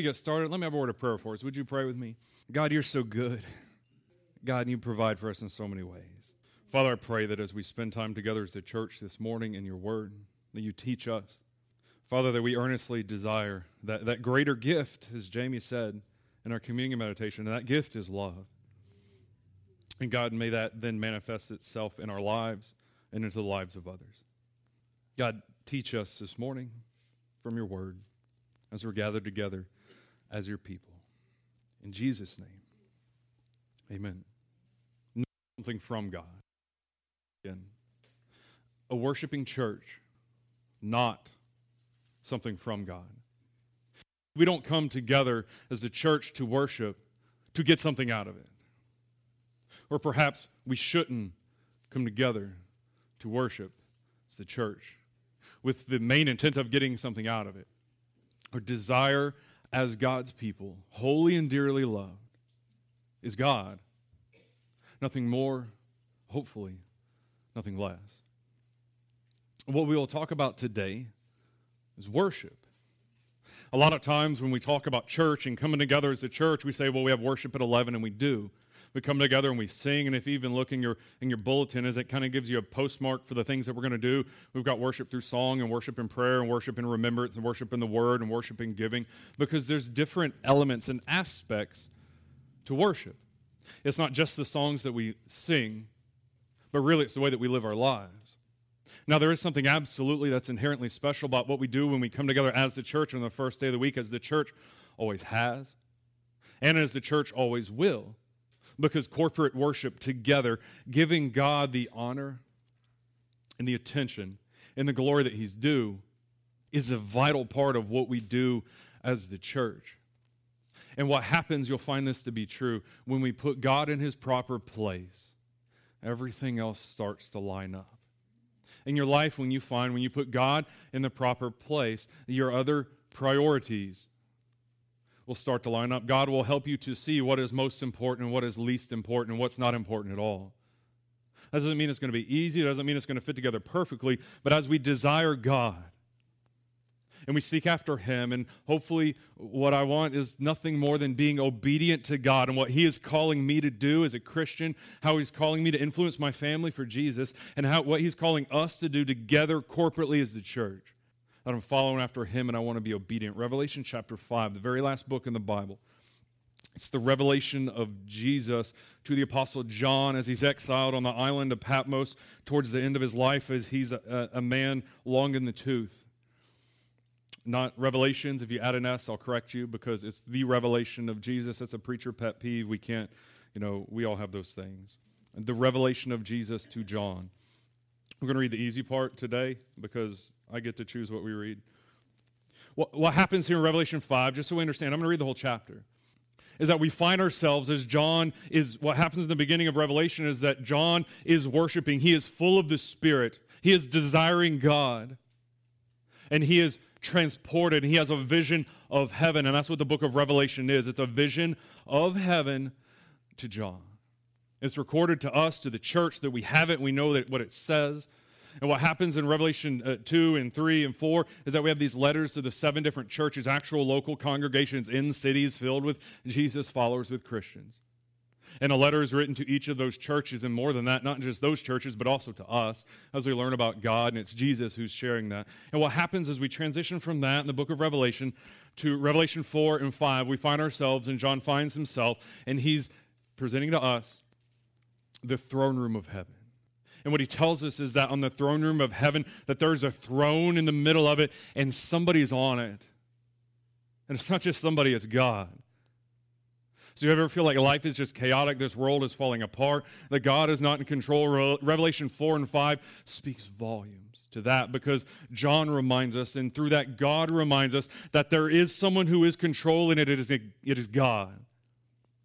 we get started, let me have a word of prayer for us. Would you pray with me? God, you're so good. God, you provide for us in so many ways. Father, I pray that as we spend time together as a church this morning in your word, that you teach us. Father, that we earnestly desire that, that greater gift, as Jamie said in our communion meditation, and that gift is love. And God, may that then manifest itself in our lives and into the lives of others. God, teach us this morning from your word as we're gathered together as your people. In Jesus' name, amen. Something from God. Again, a worshiping church, not something from God. We don't come together as a church to worship to get something out of it. Or perhaps we shouldn't come together to worship as the church with the main intent of getting something out of it. or desire as God's people, holy and dearly loved, is God. Nothing more, hopefully, nothing less. What we will talk about today is worship. A lot of times when we talk about church and coming together as a church, we say, well, we have worship at 11, and we do. We come together and we sing, and if you even look in your, in your bulletin, as it kind of gives you a postmark for the things that we're going to do, we've got worship through song and worship in prayer and worship in remembrance and worship in the word and worship in giving, because there's different elements and aspects to worship. It's not just the songs that we sing, but really it's the way that we live our lives. Now, there is something absolutely that's inherently special about what we do when we come together as the church on the first day of the week, as the church always has, and as the church always will, because corporate worship together, giving God the honor and the attention and the glory that He's due, is a vital part of what we do as the church. And what happens, you'll find this to be true, when we put God in His proper place, everything else starts to line up in your life when you find, when you put God in the proper place, your other priorities will start to line up. God will help you to see what is most important and what is least important and what's not important at all. That doesn't mean it's going to be easy, it doesn't mean it's going to fit together perfectly, but as we desire God, and we seek after Him. And hopefully, what I want is nothing more than being obedient to God and what He is calling me to do as a Christian, how He's calling me to influence my family for Jesus, and how, what He's calling us to do together corporately as the church. That I'm following after Him and I want to be obedient. Revelation chapter 5, the very last book in the Bible. It's the revelation of Jesus to the Apostle John as he's exiled on the island of Patmos towards the end of his life, as he's a, a man long in the tooth not revelations. If you add an S, I'll correct you because it's the revelation of Jesus. That's a preacher pet peeve. We can't, you know, we all have those things. The revelation of Jesus to John. We're going to read the easy part today because I get to choose what we read. What, what happens here in Revelation 5, just so we understand, I'm going to read the whole chapter, is that we find ourselves as John is, what happens in the beginning of Revelation is that John is worshiping. He is full of the Spirit, he is desiring God, and he is transported. He has a vision of heaven, and that's what the book of Revelation is. It's a vision of heaven to John. It's recorded to us, to the church, that we have it, we know that what it says. And what happens in Revelation uh, 2 and 3 and 4 is that we have these letters to the seven different churches, actual local congregations in cities filled with Jesus followers, with Christians. And a letter is written to each of those churches, and more than that, not just those churches, but also to us as we learn about God, and it's Jesus who's sharing that. And what happens as we transition from that in the book of Revelation to Revelation 4 and 5, we find ourselves, and John finds himself, and he's presenting to us the throne room of heaven. And what he tells us is that on the throne room of heaven, that there's a throne in the middle of it, and somebody's on it. And it's not just somebody, it's God. So you ever feel like life is just chaotic, this world is falling apart, that God is not in control? Revelation 4 and 5 speaks volumes to that because John reminds us, and through that, God reminds us that there is someone who is controlling it. It is, it is God.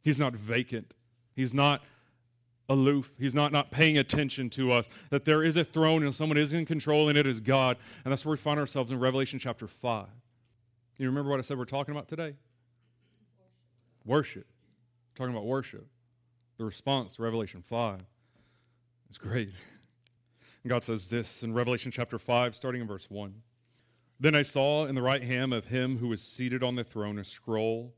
He's not vacant. He's not aloof. He's not not paying attention to us. That there is a throne and someone is in control, and it is God. And that's where we find ourselves in Revelation chapter 5. You remember what I said we're talking about today? Worship talking about worship. The response to Revelation 5 is great. And God says this in Revelation chapter 5, starting in verse 1. Then I saw in the right hand of him who was seated on the throne a scroll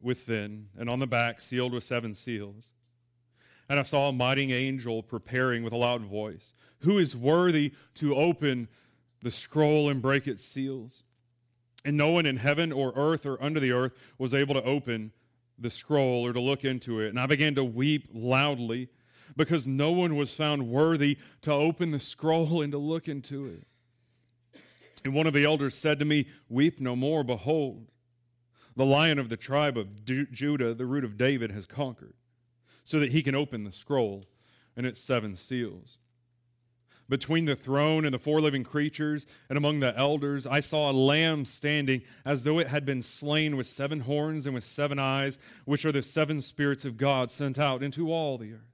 within, and on the back sealed with seven seals. And I saw a mighty angel preparing with a loud voice, Who is worthy to open the scroll and break its seals? And no one in heaven or earth or under the earth was able to open the scroll or to look into it. And I began to weep loudly because no one was found worthy to open the scroll and to look into it. And one of the elders said to me, Weep no more. Behold, the lion of the tribe of Judah, the root of David, has conquered, so that he can open the scroll and its seven seals. Between the throne and the four living creatures and among the elders, I saw a lamb standing as though it had been slain with seven horns and with seven eyes, which are the seven spirits of God sent out into all the earth.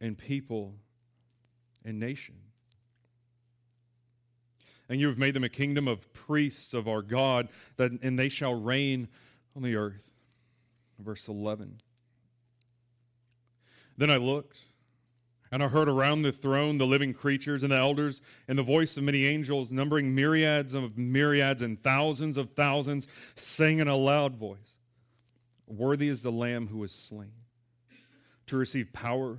and people and nation. And you have made them a kingdom of priests of our God, that, and they shall reign on the earth. Verse 11. Then I looked, and I heard around the throne the living creatures and the elders, and the voice of many angels, numbering myriads of myriads and thousands of thousands, saying in a loud voice Worthy is the Lamb who was slain to receive power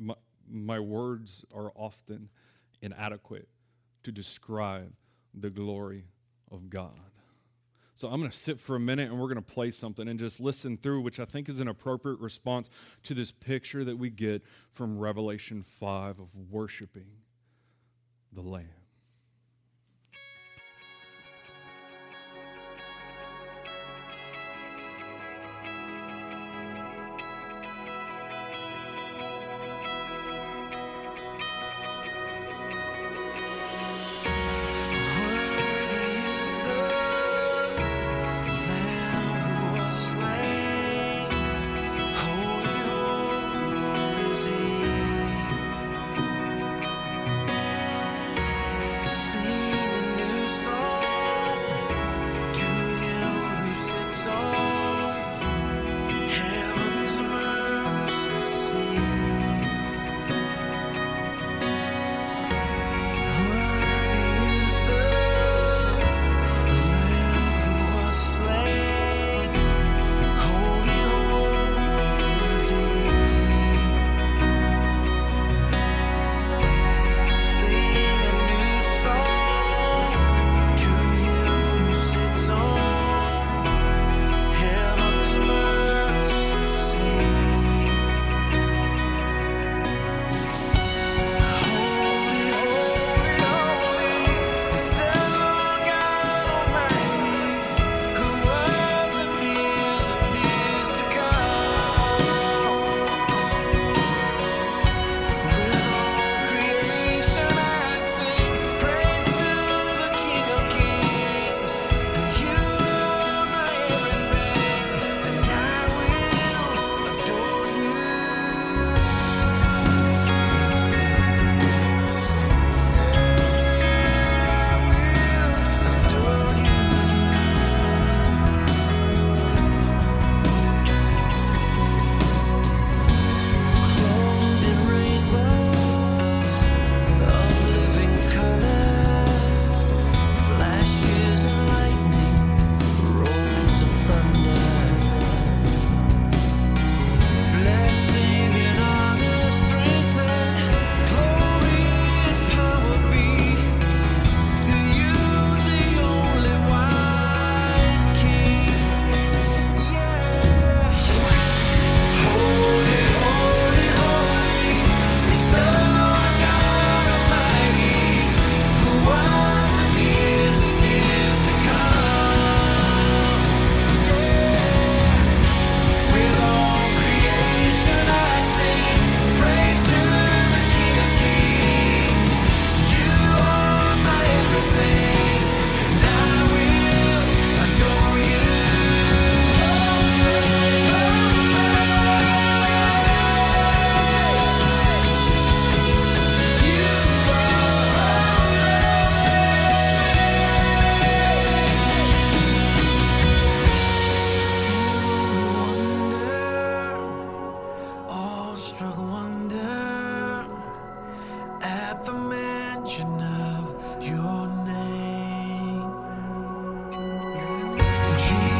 my, words are often inadequate to describe the glory of God. So I'm going to sit for a minute and we're going to play something and just listen through, which I think is an appropriate response to this picture that we get from Revelation 5 of worshiping the Lamb. Jesus.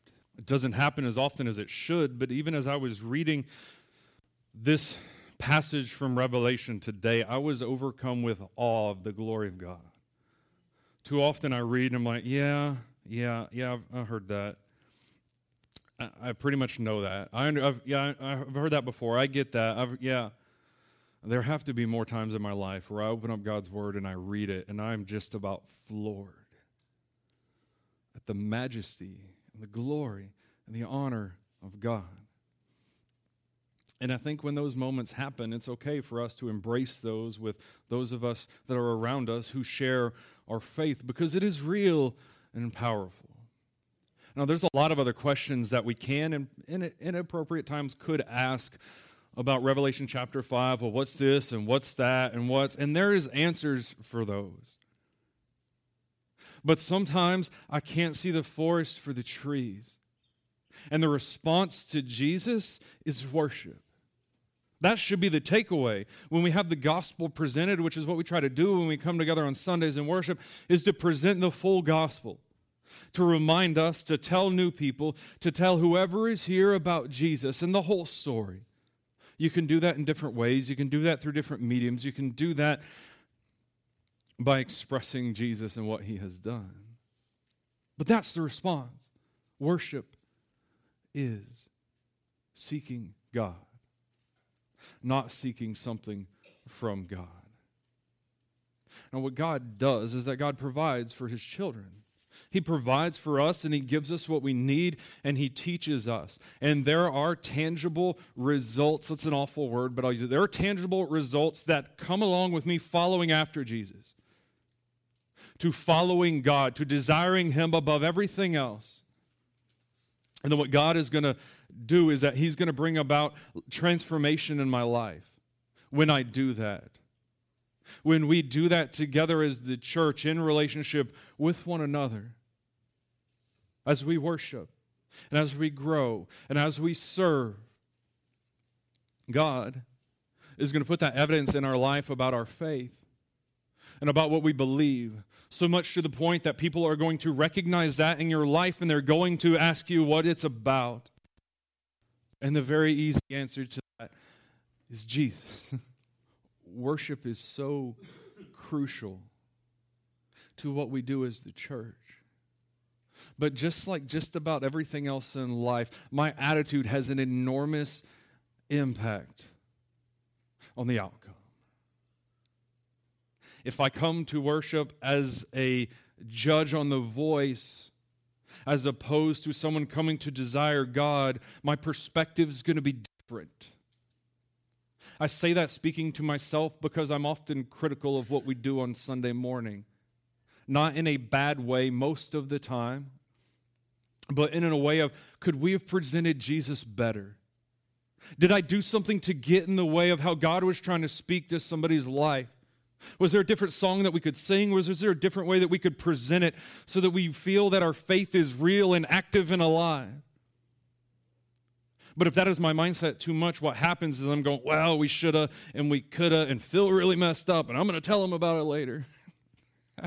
It doesn't happen as often as it should, but even as I was reading this passage from Revelation today, I was overcome with awe of the glory of God. Too often I read and I'm like, yeah, yeah, yeah, I've, I've heard that. I, I, pretty much know that. I, have yeah, I've heard that before. I get that. I've, yeah. There have to be more times in my life where I open up God's Word and I read it and I'm just about floored at the majesty and the glory and the honor of God. And I think when those moments happen, it's okay for us to embrace those with those of us that are around us who share our faith because it is real and powerful. Now, there's a lot of other questions that we can and in inappropriate times could ask about Revelation chapter 5. Well, what's this and what's that and what's, and there is answers for those. But sometimes I can't see the forest for the trees. And the response to Jesus is worship. That should be the takeaway when we have the gospel presented, which is what we try to do when we come together on Sundays and worship, is to present the full gospel, to remind us, to tell new people, to tell whoever is here about Jesus and the whole story. You can do that in different ways. You can do that through different mediums. You can do that by expressing Jesus and what he has done. But that's the response. Worship is seeking God, not seeking something from God. Now, what God does is that God provides for his children. He provides for us and He gives us what we need and He teaches us. And there are tangible results. That's an awful word, but I'll use it. There are tangible results that come along with me following after Jesus to following God, to desiring Him above everything else. And then what God is going to do is that He's going to bring about transformation in my life when I do that. When we do that together as the church in relationship with one another, as we worship and as we grow and as we serve, God is going to put that evidence in our life about our faith and about what we believe so much to the point that people are going to recognize that in your life and they're going to ask you what it's about. And the very easy answer to that is Jesus. Worship is so crucial to what we do as the church. But just like just about everything else in life, my attitude has an enormous impact on the outcome if I come to worship as a judge on the voice, as opposed to someone coming to desire God, my perspective is going to be different. I say that speaking to myself because I'm often critical of what we do on Sunday morning. Not in a bad way most of the time, but in a way of could we have presented Jesus better? Did I do something to get in the way of how God was trying to speak to somebody's life? Was there a different song that we could sing? Was there a different way that we could present it so that we feel that our faith is real and active and alive? But if that is my mindset too much, what happens is I'm going, well, we shoulda and we coulda and feel really messed up, and I'm going to tell them about it later.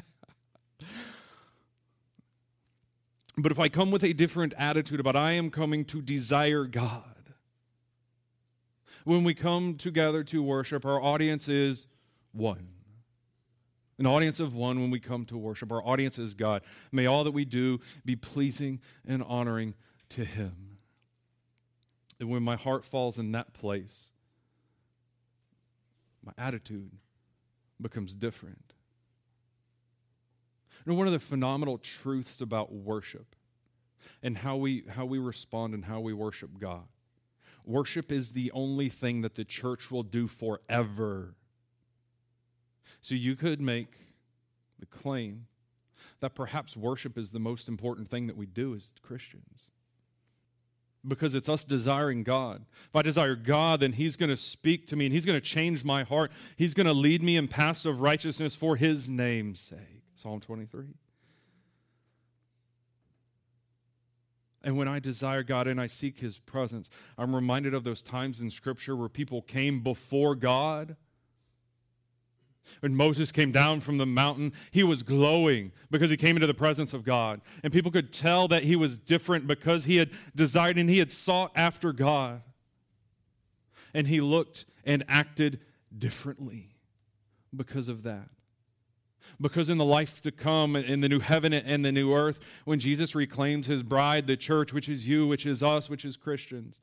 but if I come with a different attitude about I am coming to desire God, when we come together to worship, our audience is one an audience of one when we come to worship. Our audience is God. May all that we do be pleasing and honoring to Him. And when my heart falls in that place, my attitude becomes different. Know, one of the phenomenal truths about worship and how we, how we respond and how we worship God. Worship is the only thing that the church will do forever. So you could make the claim that perhaps worship is the most important thing that we do as Christians. because it's us desiring God. If I desire God, then He's going to speak to me and He's going to change my heart. He's going to lead me in paths of righteousness for His name's sake. Psalm 23. And when I desire God and I seek His presence, I'm reminded of those times in Scripture where people came before God when Moses came down from the mountain, he was glowing because he came into the presence of God. And people could tell that he was different because he had desired and he had sought after God. And he looked and acted differently because of that. Because in the life to come, in the new heaven and the new earth, when Jesus reclaims his bride, the church, which is you, which is us, which is Christians,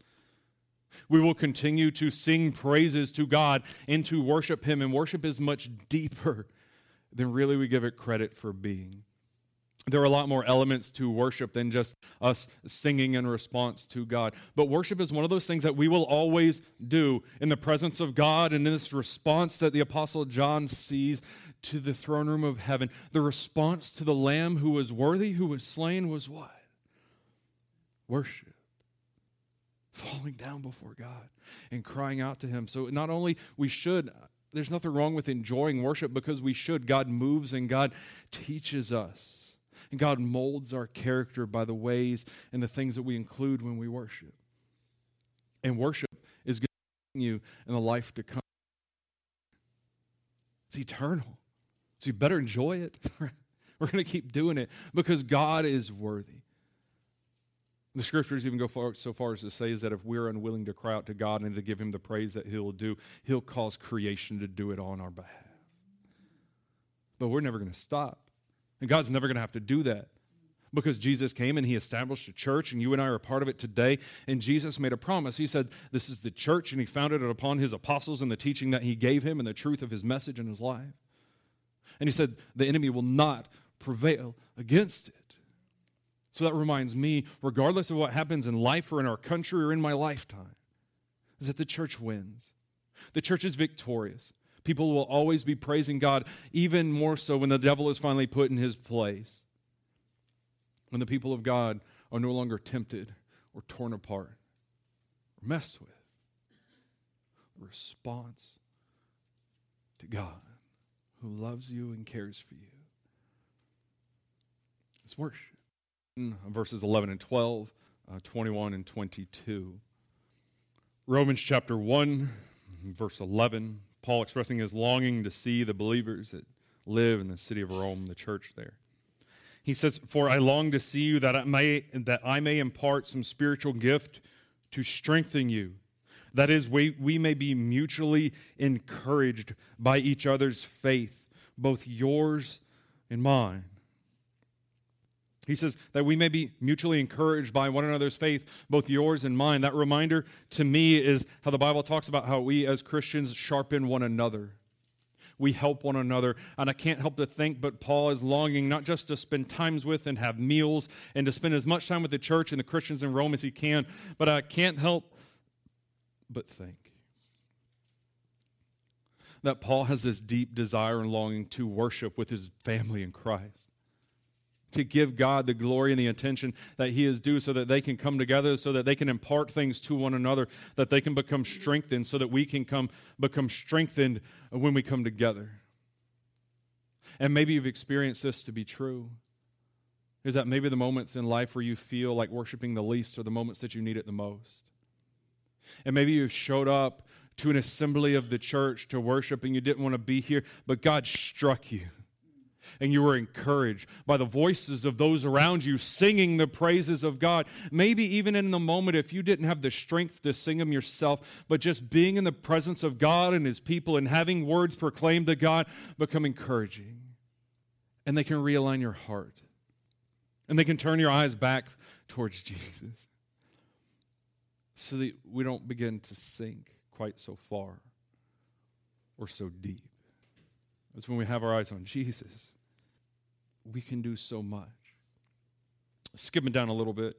we will continue to sing praises to God and to worship Him. And worship is much deeper than really we give it credit for being. There are a lot more elements to worship than just us singing in response to God. But worship is one of those things that we will always do in the presence of God and in this response that the Apostle John sees to the throne room of heaven. The response to the Lamb who was worthy, who was slain, was what? Worship falling down before God and crying out to Him. So not only we should, there's nothing wrong with enjoying worship because we should. God moves and God teaches us. And God molds our character by the ways and the things that we include when we worship. And worship is going to you in the life to come. It's eternal. So you better enjoy it. We're going to keep doing it because God is worthy. The scriptures even go far, so far as to say is that if we're unwilling to cry out to God and to give Him the praise that He'll do, He'll cause creation to do it on our behalf. But we're never going to stop. And God's never going to have to do that because Jesus came and He established a church, and you and I are a part of it today. And Jesus made a promise. He said, This is the church, and He founded it upon His apostles and the teaching that He gave Him and the truth of His message in His life. And He said, The enemy will not prevail against it. So that reminds me, regardless of what happens in life or in our country or in my lifetime, is that the church wins. The church is victorious. People will always be praising God, even more so when the devil is finally put in his place. When the people of God are no longer tempted or torn apart or messed with. The response to God who loves you and cares for you is worship verses 11 and 12, uh, 21 and 22. Romans chapter 1, verse 11, Paul expressing his longing to see the believers that live in the city of Rome, the church there. He says, For I long to see you that I may, that I may impart some spiritual gift to strengthen you. That is, we, we may be mutually encouraged by each other's faith, both yours and mine. He says that we may be mutually encouraged by one another's faith, both yours and mine. That reminder to me is how the Bible talks about how we as Christians sharpen one another. We help one another. And I can't help to think, but Paul is longing not just to spend times with and have meals and to spend as much time with the church and the Christians in Rome as he can, but I can't help but think that Paul has this deep desire and longing to worship with his family in Christ to give God the glory and the attention that He is due so that they can come together, so that they can impart things to one another, that they can become strengthened, so that we can come become strengthened when we come together. And maybe you've experienced this to be true. Is that maybe the moments in life where you feel like worshiping the least are the moments that you need it the most? And maybe you've showed up to an assembly of the church to worship and you didn't want to be here, but God struck you and you were encouraged by the voices of those around you singing the praises of God. Maybe even in the moment, if you didn't have the strength to sing them yourself, but just being in the presence of God and His people and having words proclaimed to God become encouraging. And they can realign your heart. And they can turn your eyes back towards Jesus so that we don't begin to sink quite so far or so deep. It's when we have our eyes on Jesus, we can do so much. Skipping down a little bit,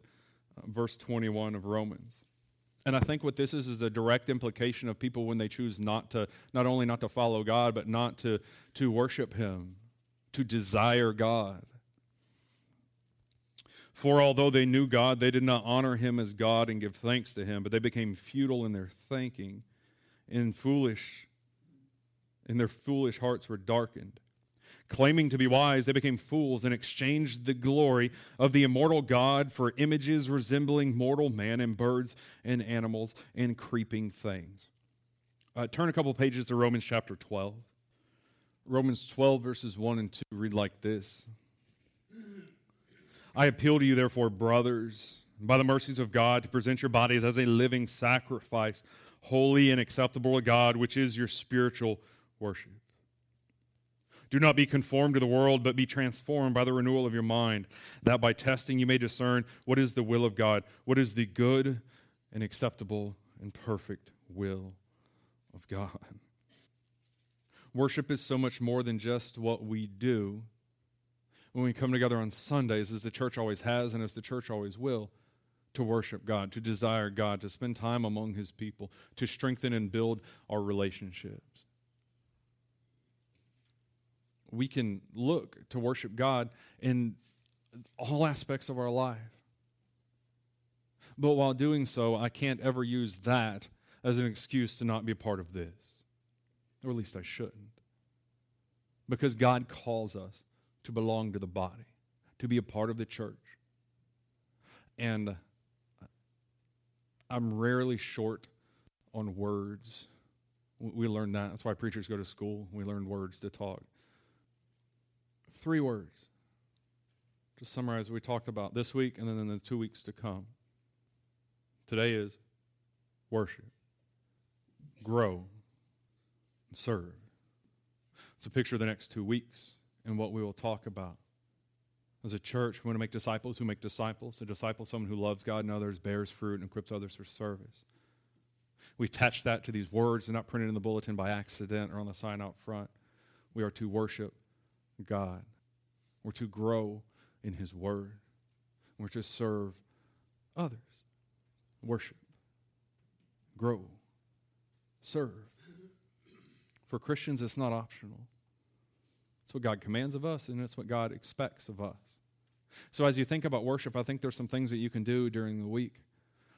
uh, verse 21 of Romans. And I think what this is is a direct implication of people when they choose not to, not only not to follow God, but not to, to worship Him, to desire God. For although they knew God, they did not honor him as God and give thanks to him, but they became futile in their thinking, and foolish, and their foolish hearts were darkened. Claiming to be wise, they became fools and exchanged the glory of the immortal God for images resembling mortal man and birds and animals and creeping things. Uh, turn a couple pages to Romans chapter 12. Romans 12, verses 1 and 2 read like this I appeal to you, therefore, brothers, by the mercies of God, to present your bodies as a living sacrifice, holy and acceptable to God, which is your spiritual worship. Do not be conformed to the world, but be transformed by the renewal of your mind, that by testing you may discern what is the will of God, what is the good and acceptable and perfect will of God. Worship is so much more than just what we do when we come together on Sundays, as the church always has and as the church always will, to worship God, to desire God, to spend time among His people, to strengthen and build our relationships we can look to worship God in all aspects of our life. But while doing so, I can't ever use that as an excuse to not be a part of this. Or at least I shouldn't. Because God calls us to belong to the body, to be a part of the church. And I'm rarely short on words. We learn that. That's why preachers go to school. We learn words to talk. Three words. To summarize what we talked about this week and then in the two weeks to come. Today is worship, grow, and serve. It's a picture of the next two weeks and what we will talk about. As a church, we want to make disciples who make disciples. A disciple, someone who loves God and others, bears fruit, and equips others for service. We attach that to these words. They're not printed in the bulletin by accident or on the sign out front. We are to worship God. We're to grow in His Word. We're to serve others. Worship. Grow. Serve. For Christians, it's not optional. It's what God commands of us, and it's what God expects of us. So, as you think about worship, I think there's some things that you can do during the week.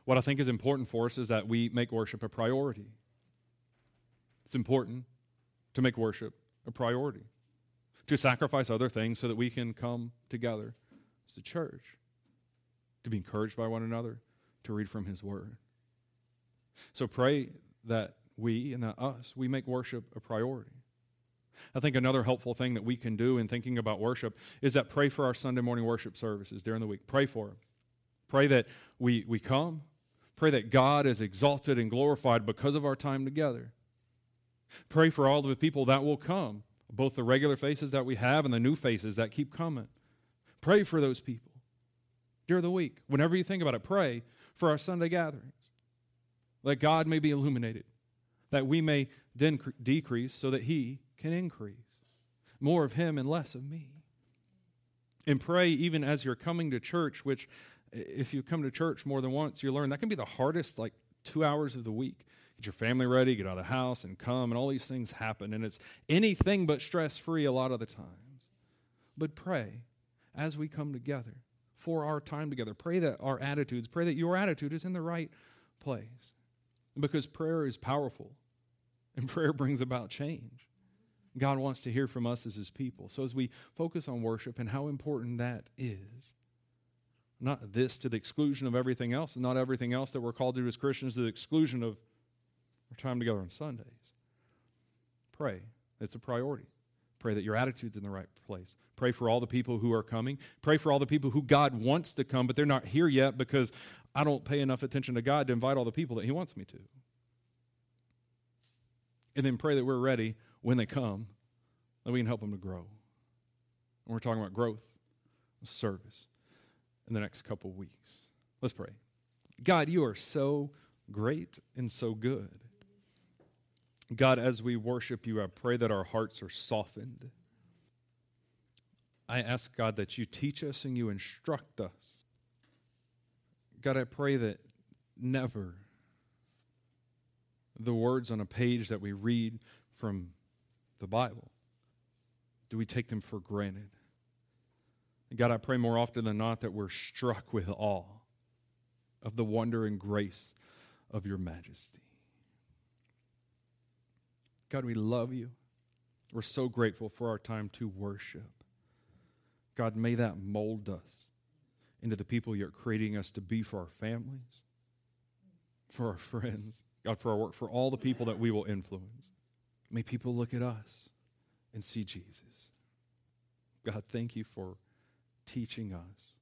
What I think is important for us is that we make worship a priority. It's important to make worship a priority to sacrifice other things so that we can come together as a church, to be encouraged by one another, to read from His Word. So pray that we and that us, we make worship a priority. I think another helpful thing that we can do in thinking about worship is that pray for our Sunday morning worship services during the week. Pray for them. Pray that we, we come. Pray that God is exalted and glorified because of our time together. Pray for all the people that will come both the regular faces that we have and the new faces that keep coming. Pray for those people during the week. Whenever you think about it, pray for our Sunday gatherings. That God may be illuminated, that we may then decrease so that He can increase. More of Him and less of me. And pray even as you're coming to church, which, if you come to church more than once, you learn that can be the hardest, like, two hours of the week get your family ready, get out of the house and come, and all these things happen. And it's anything but stress free a lot of the times. But pray as we come together for our time together. Pray that our attitudes, pray that your attitude is in the right place. Because prayer is powerful and prayer brings about change. God wants to hear from us as his people. So as we focus on worship and how important that is, not this to the exclusion of everything else, and not everything else that we're called to as Christians to the exclusion of our time together on Sundays. Pray. It's a priority. Pray that your attitude's in the right place. Pray for all the people who are coming. Pray for all the people who God wants to come, but they're not here yet because I don't pay enough attention to God to invite all the people that He wants me to. And then pray that we're ready when they come, that we can help them to grow. And we're talking about growth service in the next couple weeks. Let's pray. God, you are so great and so good. God, as we worship you, I pray that our hearts are softened. I ask, God, that you teach us and you instruct us. God, I pray that never the words on a page that we read from the Bible do we take them for granted. God, I pray more often than not that we're struck with awe of the wonder and grace of your majesty. God, we love you. We're so grateful for our time to worship. God, may that mold us into the people you're creating us to be for our families, for our friends, God, for our work, for all the people that we will influence. May people look at us and see Jesus. God, thank you for teaching us,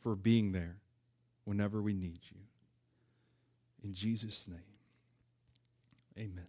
for being there whenever we need you. In Jesus' name, amen.